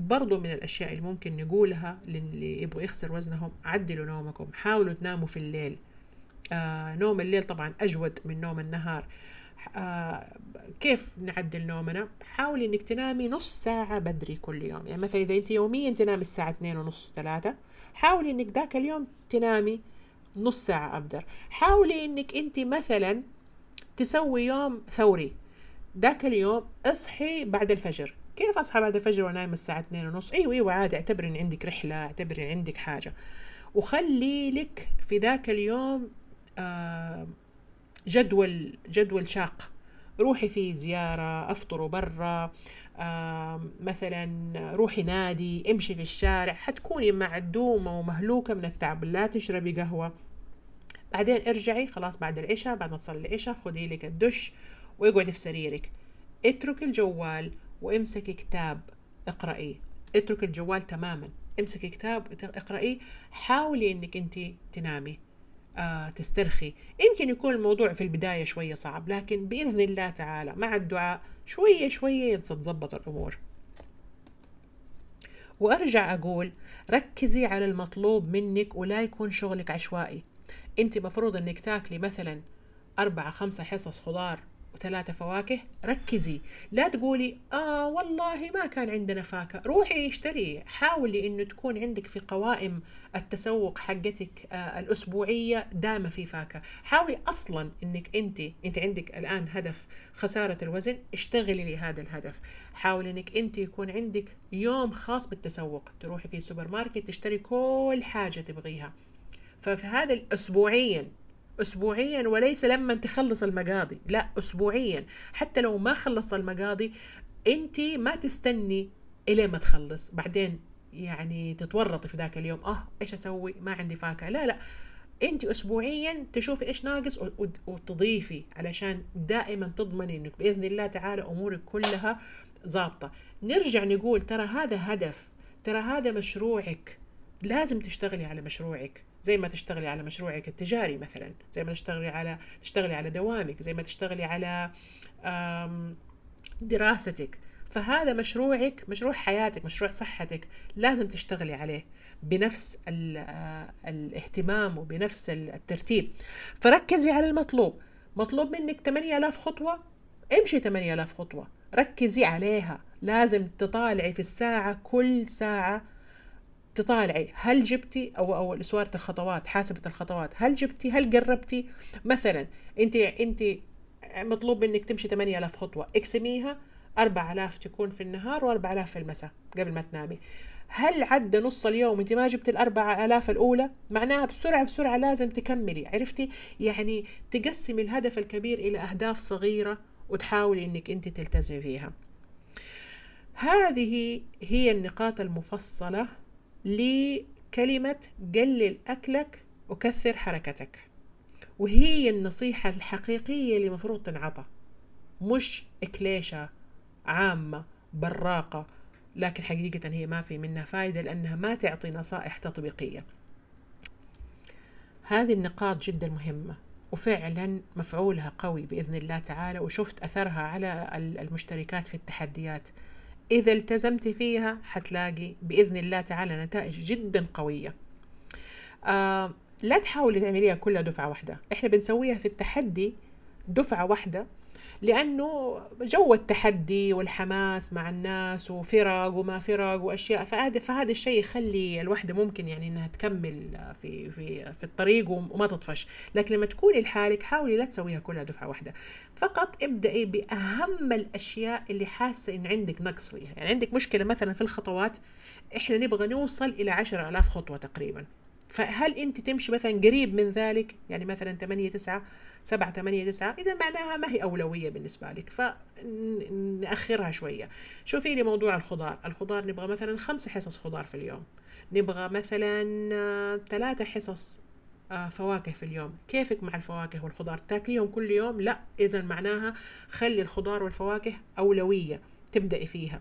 برضو من الأشياء اللي ممكن نقولها للي يبغوا يخسر وزنهم عدلوا نومكم حاولوا تناموا في الليل. آه نوم الليل طبعا أجود من نوم النهار. آه كيف نعدل نومنا؟ حاولي إنك تنامي نص ساعة بدري كل يوم. يعني مثلا إذا أنت يوميا تنامي الساعة اثنين ونص ثلاثة حاولي إنك ذاك اليوم تنامي نص ساعة أبدر. حاولي إنك أنت مثلا تسوي يوم ثوري. ذاك اليوم اصحي بعد الفجر. كيف أصحى بعد الفجر وأنام الساعة 2 ونص؟ إيوه إيوه عادي أعتبر ان عندك رحلة أعتبر ان عندك حاجة. وخلي لك في ذاك اليوم آه جدول جدول شاق. روحي في زيارة أفطروا برا مثلا روحي نادي امشي في الشارع. حتكوني معدومة ومهلوكة من التعب لا تشربي قهوة. بعدين ارجعي خلاص بعد العشاء بعد ما تصلي العشاء خذي لك الدش واقعدي في سريرك. اتركي الجوال وامسكي كتاب اقرأيه اترك الجوال تماما. امسكي كتاب اقرأيه حاولي إنك أنت تنامي آه تسترخي. يمكن يكون الموضوع في البداية شوية صعب لكن بإذن الله تعالى مع الدعاء شوية شوية تتظبط الأمور. وأرجع أقول ركزي على المطلوب منك ولا يكون شغلك عشوائي. أنت مفروض أنك تاكلي مثلا أربعة خمسة حصص خضار. وثلاثة فواكه ركزي. لا تقولي آه والله ما كان عندنا فاكهة. روحي اشتري. حاولي إنه تكون عندك في قوائم التسوق حقتك آه الأسبوعية دائما في فاكهة. حاولي أصلا إنك أنت أنت عندك الآن هدف خسارة الوزن اشتغلي لهذا الهدف. حاولي إنك أنت يكون عندك يوم خاص بالتسوق. تروحي في السوبر ماركت تشتري كل حاجة تبغيها. ففي هذا الأسبوعيا أسبوعيا وليس لما تخلص المقاضي. لا أسبوعيا. حتى لو ما خلصت المقاضي أنت ما تستني إلى ما تخلص. بعدين يعني تتورطي في ذاك اليوم. أه إيش أسوي؟ ما عندي فاكهة. لا لا. أنت اسبوعيا تشوفي إيش ناقص وتضيفي علشان دائما تضمني إنك بإذن الله تعالى أمورك كلها ظابطة. نرجع نقول ترى هذا هدف ترى هذا مشروعك. لازم تشتغلي على مشروعك زي ما تشتغلي على مشروعك التجاري مثلا زي ما تشتغلي على تشتغلي على دوامك زي ما تشتغلي على دراستك. فهذا مشروعك مشروع حياتك مشروع صحتك لازم تشتغلي عليه بنفس الاهتمام وبنفس الترتيب. فركزي على المطلوب. مطلوب منك 8000 خطوة؟ امشي 8000 خطوة. ركزي عليها. لازم تطالعي في الساعة كل ساعة تطالعي هل جبتي أو أو سوارة الخطوات حاسبة الخطوات هل جبتي هل قربتي؟ مثلا أنت أنت مطلوب منك تمشي 8000 خطوة اقسميها 4000 تكون في النهار و4000 في المساء قبل ما تنامي. هل عدى نص اليوم أنت ما جبت الأربعة آلاف الأولى؟ معناها بسرعة بسرعة لازم تكملي عرفتي؟ يعني تقسمي الهدف الكبير إلى أهداف صغيرة وتحاولي أنك أنت تلتزمي فيها. هذه هي النقاط المفصلة لكلمة قلل أكلك وكثر حركتك. وهي النصيحة الحقيقية اللي مفروض تنعطى. مش إكليشة عامة براقة لكن حقيقة هي ما في منها فايدة لأنها ما تعطي نصائح تطبيقية. هذه النقاط جدا مهمة وفعلا مفعولها قوي بإذن الله تعالى وشفت أثرها على المشتركات في التحديات. إذا التزمت فيها حتلاقي بإذن الله تعالى نتائج جدا قوية. آه لا تحاولي تعمليها كلها دفعة واحدة. إحنا بنسويها في التحدي دفعة واحدة لأنه جو التحدي والحماس مع الناس وفرق وما فرق وأشياء. فهذا فهذا الشيء يخلي الوحدة ممكن يعني إنها تكمل في في في الطريق وما تطفش. لكن لما تكوني لحالك حاولي لا تسويها كلها دفعة واحدة. فقط ابدأي بأهم الأشياء اللي حاسة إن عندك نقص فيها. يعني عندك مشكلة مثلا في الخطوات إحنا نبغى نوصل إلى عشرة ألاف خطوة تقريبا. فهل انت تمشي مثلا قريب من ذلك؟ يعني مثلا 8 9 7 8 9 إذا معناها ما هي أولوية بالنسبة لك فنأخرها شوية. شوفي لي موضوع الخضار. الخضار نبغى مثلا خمس حصص خضار في اليوم. نبغى مثلا ثلاثة حصص آه، فواكه في اليوم. كيفك مع الفواكه والخضار؟ تاكليهم كل يوم؟ لا. اذا معناها خلي الخضار والفواكه أولوية. تبدأي فيها.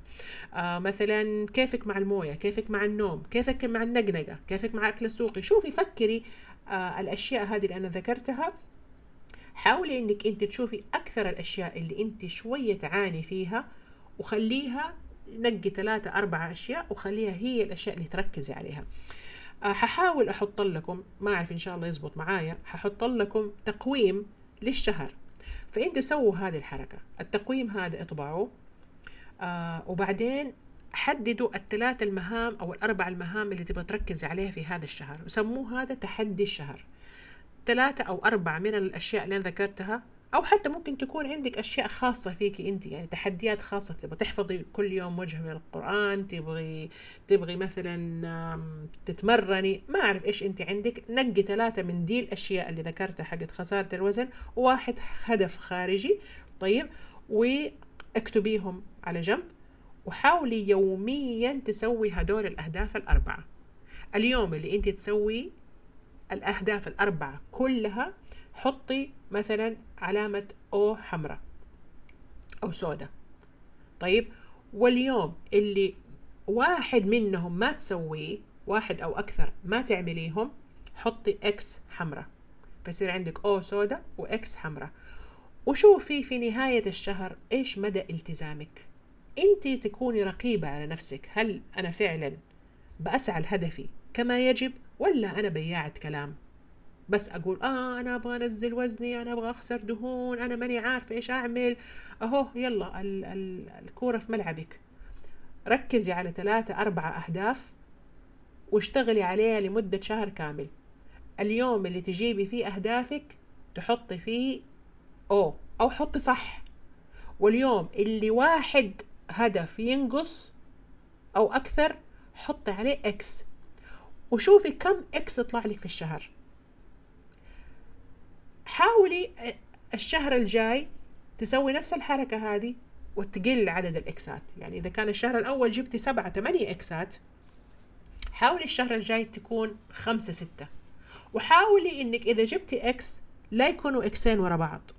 آه مثلا كيفك مع الموية كيفك مع النوم كيفك مع النقنقة كيفك مع أكل السوقي؟ شوفي فكري آه الأشياء هذه اللي أنا ذكرتها. حاولي إنك أنت تشوفي أكثر الأشياء اللي أنت شوية تعاني فيها وخليها نقي ثلاثة أربعة أشياء وخليها هي الأشياء اللي تركزي عليها. أه ححاول أحط لكم ما أعرف إن شاء الله يزبط معايا ححط لكم تقويم للشهر. فأنتوا سووا هذه الحركة. التقويم هذا اطبعوه. آه وبعدين حددوا الثلاث المهام أو الأربع المهام اللي تبغى تركزي عليها في هذا الشهر. وسموه هذا تحدي الشهر. ثلاثة أو أربعة من الأشياء اللي أنا ذكرتها أو حتى ممكن تكون عندك أشياء خاصة فيك أنت يعني تحديات خاصة تبغى تحفظي كل يوم وجه من القرآن تبغي تبغي مثلا تتمرني. ما أعرف إيش أنت عندك. نقي ثلاثة من دي الأشياء اللي ذكرتها حقت خسارة الوزن. وواحد هدف خارجي. طيب. واكتبيهم على جنب وحاولي يوميا تسوي هدول الأهداف الأربعة. اليوم اللي أنت تسوي الأهداف الأربعة كلها حطي مثلا علامة أو حمراء أو سوداء. طيب واليوم اللي واحد منهم ما تسويه واحد أو أكثر ما تعمليهم حطي إكس حمراء. فيصير عندك أو سوداء وإكس حمراء. وشوفي في نهاية الشهر؟ إيش مدى التزامك؟ أنت تكوني رقيبة على نفسك. هل أنا فعلا بأسعى لهدفي كما يجب ولا أنا بياعة كلام؟ بس أقول آه أنا أبغى أنزل وزني أنا أبغى أخسر دهون أنا ماني عارفه إيش أعمل. أهو يلا ال ال الكورة في ملعبك. ركزي على ثلاثة أربعة أهداف واشتغلي عليها لمدة شهر كامل. اليوم اللي تجيبي فيه أهدافك تحطي فيه أو أو حطي صح. واليوم اللي واحد هدف ينقص أو أكثر حطي عليه إكس وشوفي كم إكس يطلع لك في الشهر. حاولي الشهر الجاي تسوي نفس الحركة هذه وتقل عدد الإكسات. يعني إذا كان الشهر الأول جبتي سبعة ثمانية إكسات حاولي الشهر الجاي تكون خمسة ستة. وحاولي إنك إذا جبتي إكس لا يكونوا إكسين ورا بعض.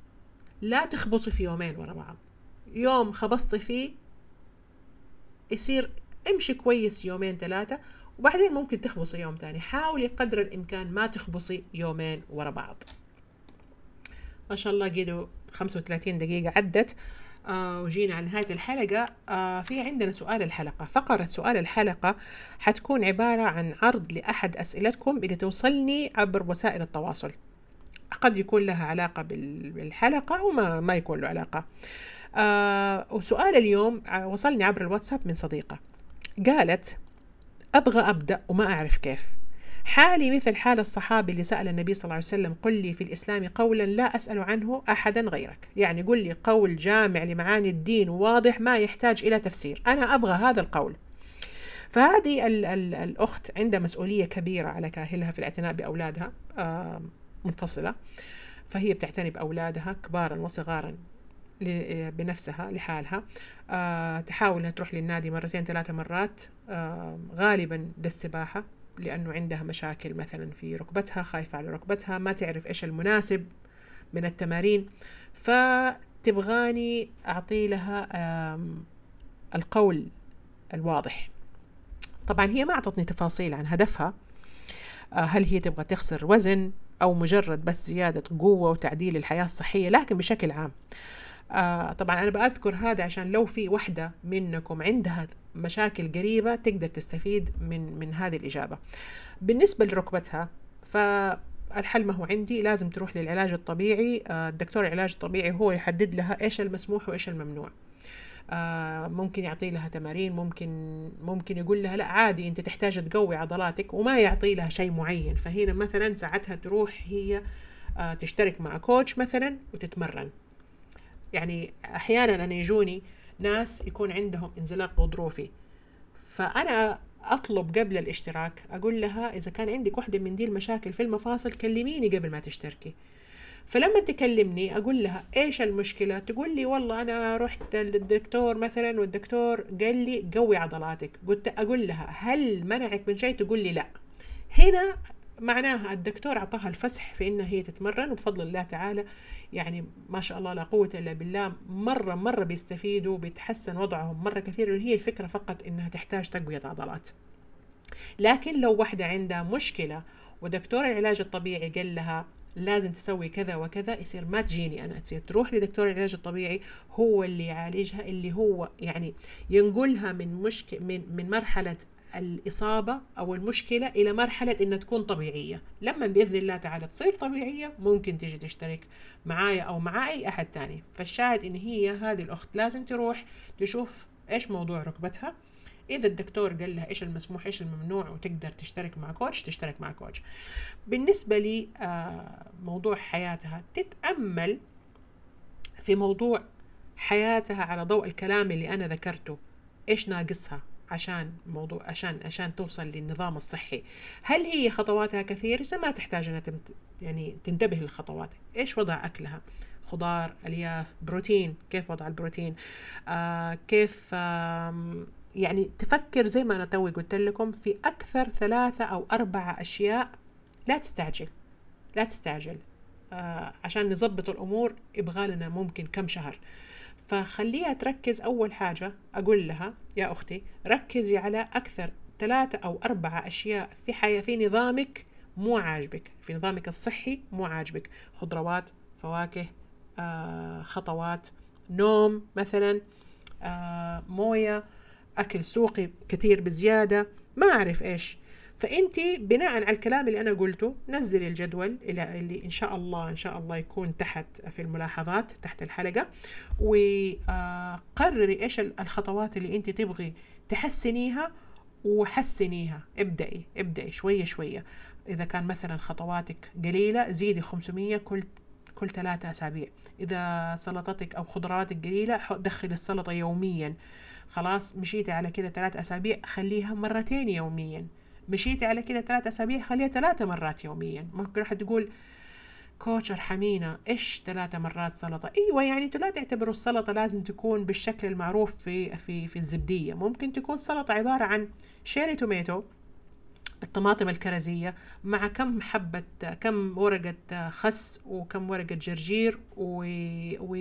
لا تخبصي في يومين ورا بعض. يوم خبصتي فيه يصير امشي كويس يومين ثلاثة وبعدين ممكن تخبصي يوم تاني حاولي قدر الإمكان ما تخبصي يومين ورا بعض. ما شاء الله قيدوا 35 دقيقة عدت آه وجينا على نهاية الحلقة. آه في عندنا سؤال الحلقة. فقرة سؤال الحلقة حتكون عبارة عن عرض لأحد أسئلتكم اللي توصلني عبر وسائل التواصل. قد يكون لها علاقة بالحلقة وما ما يكون له علاقة. آه وسؤال اليوم وصلني عبر الواتساب من صديقة. قالت أبغى أبدأ وما أعرف كيف. حالي مثل حال الصحابي اللي سأل النبي صلى الله عليه وسلم قل لي في الإسلام قولا لا أسأل عنه أحدا غيرك. يعني قل لي قول جامع لمعاني الدين واضح ما يحتاج إلى تفسير. أنا أبغى هذا القول. فهذه ال ال الأخت عندها مسؤولية كبيرة على كاهلها في الاعتناء بأولادها. آه منفصلة فهي بتعتني بأولادها كبارا وصغارا بنفسها لحالها. آه تحاول إنها تروح للنادي مرتين ثلاثة مرات. آه غالبا للسباحة لأنه عندها مشاكل مثلا في ركبتها خايفة على ركبتها ما تعرف إيش المناسب من التمارين. فتبغاني أعطي لها القول الواضح. طبعا هي ما أعطتني تفاصيل عن هدفها. آه، هل هي تبغى تخسر وزن؟ أو مجرد بس زيادة قوة وتعديل الحياة الصحية لكن بشكل عام. آه طبعا أنا بأذكر هذا عشان لو في وحدة منكم عندها مشاكل قريبة تقدر تستفيد من من هذه الإجابة. بالنسبة لركبتها فالحل ما هو عندي لازم تروح للعلاج الطبيعي. آه الدكتور العلاج الطبيعي هو يحدد لها إيش المسموح وإيش الممنوع. آه ممكن يعطي لها تمارين ممكن ممكن يقول لها لا عادي أنت تحتاج تقوي عضلاتك وما يعطي لها شيء معين. فهنا مثلا ساعتها تروح هي آه تشترك مع كوتش مثلا وتتمرن. يعني أحيانا أنا يجوني ناس يكون عندهم انزلاق غضروفي. فأنا أطلب قبل الاشتراك أقول لها إذا كان عندك واحدة من دي المشاكل في المفاصل كلميني قبل ما تشتركي. فلما تكلمني أقول لها إيش المشكلة? تقول لي والله أنا رحت للدكتور مثلا والدكتور قال لي قوي عضلاتك. قلت أقول لها هل منعك من شيء? تقول لي لا. هنا معناها الدكتور أعطاها الفسح في إنها هي تتمرن وبفضل الله تعالى يعني ما شاء الله لا قوة إلا بالله مرة مرة بيستفيدوا بيتحسن وضعهم مرة كثير هي الفكرة فقط إنها تحتاج تقوية عضلات. لكن لو واحدة عندها مشكلة ودكتور العلاج الطبيعي قال لها لازم تسوي كذا وكذا يصير ما تجيني أنا تصير تروح لدكتور العلاج الطبيعي هو اللي يعالجها اللي هو يعني ينقلها من مشكله من من مرحلة الإصابة أو المشكلة إلى مرحلة إنها تكون طبيعية. لما بإذن الله تعالى تصير طبيعية ممكن تيجي تشترك معايا أو مع أي أحد تاني. فالشاهد إن هي هذه الأخت لازم تروح تشوف إيش موضوع ركبتها. إذا الدكتور قال لها إيش المسموح إيش الممنوع وتقدر تشترك مع كوتش تشترك مع كوتش بالنسبة لي آه، موضوع حياتها تتأمل في موضوع حياتها على ضوء الكلام اللي أنا ذكرته. إيش ناقصها عشان موضوع عشان عشان توصل للنظام الصحي؟ هل هي خطواتها كثير؟ ما تحتاج إنها يعني تنتبه للخطوات. إيش وضع أكلها؟ خضار ألياف بروتين كيف وضع البروتين؟ آه كيف آه يعني تفكر زي ما أنا توي قلت لكم في أكثر ثلاثة أو أربعة أشياء لا تستعجل لا تستعجل. آه عشان نظبط الأمور يبغى لنا ممكن كم شهر. فخليها تركز أول حاجة أقول لها يا أختي ركزي على أكثر ثلاثة أو أربعة أشياء في حياة في نظامك مو عاجبك في نظامك الصحي مو عاجبك. خضروات فواكه آه، خطوات نوم مثلا آه، موية أكل سوقي كثير بزيادة ما أعرف إيش. فأنت بناء على الكلام اللي أنا قلته نزلي الجدول اللي إن شاء الله إن شاء الله يكون تحت في الملاحظات تحت الحلقة. وقرري إيش الخطوات اللي أنت تبغي تحسنيها وحسنيها. ابدأي ابدأي شوية شوية. إذا كان مثلا خطواتك قليلة زيدي 500 كل كل ثلاثة أسابيع. إذا سلطتك أو خضرواتك قليلة دخلي السلطة يوميا. خلاص مشيتي على كده ثلاث أسابيع خليها مرتين يوميا. مشيتي على كده ثلاث أسابيع خليها ثلاثة مرات يوميا. ممكن أحد تقول كوتش أرحمينا إيش ثلاثة مرات سلطة؟ إيوه يعني أنتوا لا تعتبروا السلطة لازم تكون بالشكل المعروف في في في الزبدية. ممكن تكون سلطة عبارة عن cherry tomato الطماطم الكرزية مع كم حبة كم ورقة خس وكم ورقة جرجير و, و...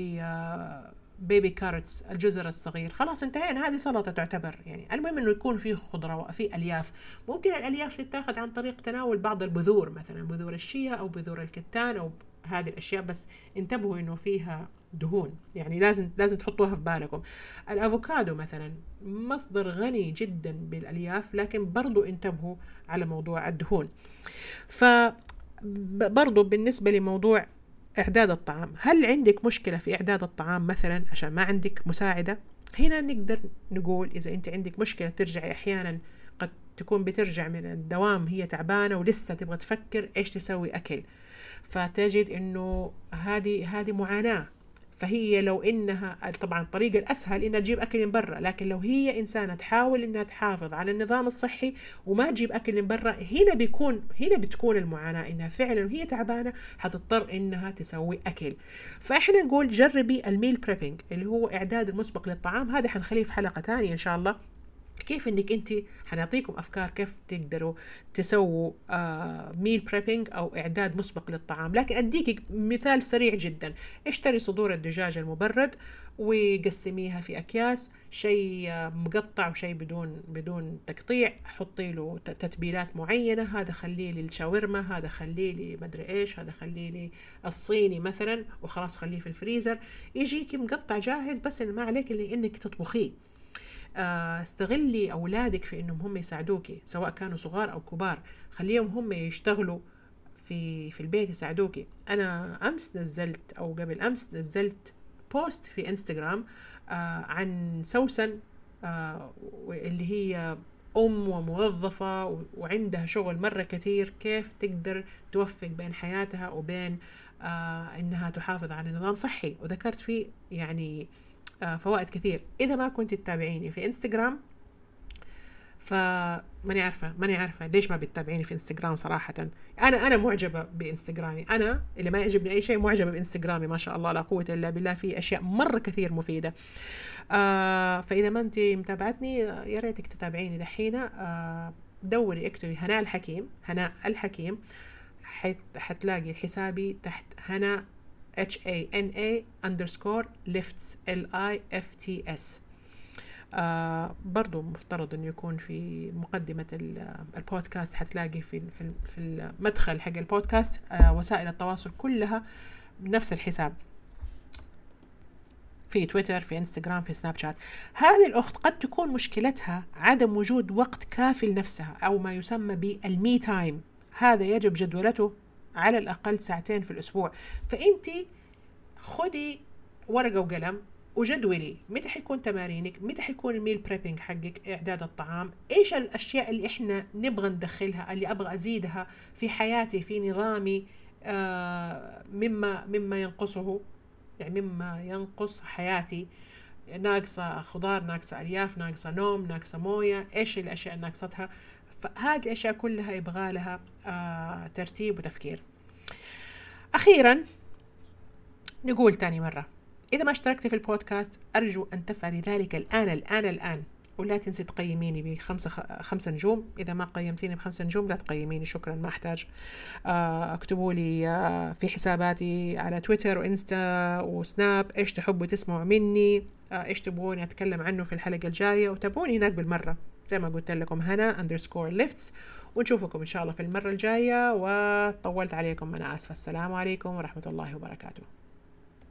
baby carrots الجزر الصغير. خلاص انتهينا. هذه سلطة تعتبر يعني المهم إنه يكون فيه خضرة وفي ألياف. ممكن الألياف تتاخذ عن طريق تناول بعض البذور مثلا بذور الشيا أو بذور الكتان أو هذه الأشياء بس انتبهوا إنه فيها دهون. يعني لازم لازم تحطوها في بالكم. الأفوكادو مثلا مصدر غني جدا بالألياف لكن برضو انتبهوا على موضوع الدهون. ف برضو بالنسبة لموضوع إعداد الطعام. هل عندك مشكلة في إعداد الطعام مثلا عشان ما عندك مساعدة؟ هنا نقدر نقول إذا أنت عندك مشكلة ترجعي أحيانا قد تكون بترجع من الدوام هي تعبانة ولسه تبغى تفكر إيش تسوي أكل. فتجد إنه هذه هذه معاناة. فهي لو إنها طبعا الطريقة الأسهل إنها تجيب أكل من برا لكن لو هي إنسانة تحاول إنها تحافظ على النظام الصحي وما تجيب أكل من برا هنا بيكون هنا بتكون المعاناة إنها فعلا وهي تعبانة حتضطر إنها تسوي أكل. فإحنا نقول جربي ال meal prepping اللي هو إعداد المسبق للطعام هذا حنخليه في حلقة ثانية إن شاء الله. كيف إنك أنت حنعطيكم أفكار كيف تقدروا تسووا آه meal prepping أو إعداد مسبق للطعام. لكن اديك مثال سريع جدا. اشتري صدور الدجاج المبرد وقسميها في أكياس شيء مقطع وشيء بدون بدون تقطيع. حطي له تتبيلات معينة. هذا خليه لي الشاورما هذا خليه لي مدري إيش هذا خليه لي الصيني مثلا وخلاص خليه في الفريزر. يجيكي مقطع جاهز بس ما عليك إلا إنك تطبخيه. آه، استغلي أولادك في إنهم هم يساعدوكي سواء كانوا صغار أو كبار. خليهم هم يشتغلوا في في البيت يساعدوكي أنا أمس نزلت أو قبل أمس نزلت بوست في انستغرام آه عن سوسن آه اللي هي أم وموظفة وعندها شغل مرة كثير. كيف تقدر توفق بين حياتها وبين آه إنها تحافظ على نظام صحي؟ وذكرت فيه يعني آه، فوائد كثير. إذا ما كنت تتابعيني في انستغرام فماني عارفة ماني عارفة ليش ما بتتابعيني في انستغرام صراحة. أنا أنا معجبة بإنستغرامي. أنا اللي ما يعجبني أي شيء معجبة بإنستغرامي ما شاء الله لا قوة إلا بالله في أشياء مرة كثير مفيدة. آه فإذا ما أنت متابعتني يا ريتك تتابعيني دحين. آه دوري اكتبي هناء الحكيم هناء الحكيم. حتلاقي حسابي تحت هناء H A N A underscore lifts L I F T S. آه برضو مفترض إنه يكون في مقدمة البودكاست حتلاقي في في في المدخل حق البودكاست آه وسائل التواصل كلها بنفس الحساب. في تويتر في انستغرام في سناب شات. هذه الأخت قد تكون مشكلتها عدم وجود وقت كافي لنفسها أو ما يسمى بال me time. هذا يجب جدولته على الأقل ساعتين في الأسبوع. فأنت خدي ورقة وقلم وجدولي. متى حيكون تمارينك؟ متى حيكون ال meal prepping حقك؟ إعداد الطعام؟ إيش الأشياء اللي إحنا نبغى ندخلها اللي أبغى أزيدها في حياتي في نظامي آه مما مما ينقصه يعني مما ينقص حياتي. ناقصة خضار ناقصة ألياف ناقصة نوم ناقصة موية. إيش الأشياء اللي ناقصتها؟ فهذه الأشياء كلها يبغى لها آه ترتيب وتفكير. أخيرا نقول تاني مرة إذا ما اشتركت في البودكاست أرجو أن تفعلي ذلك الآن الآن الآن. ولا تنسي تقيميني بخمسة خمسة نجوم. إذا ما قيمتيني بخمسة نجوم لا تقيميني. شكرا ما أحتاج. آه، اكتبوا لي آه، في حساباتي على تويتر وإنستا وسناب. إيش تحبوا تسمعوا مني؟ آه، إيش تبغوني أتكلم عنه في الحلقة الجاية؟ وتابعوني هناك بالمرة. زي ما قلت لكم هنا underscore lifts ونشوفكم إن شاء الله في المرة الجاية وطولت عليكم أنا آسفة. السلام عليكم ورحمة الله وبركاته.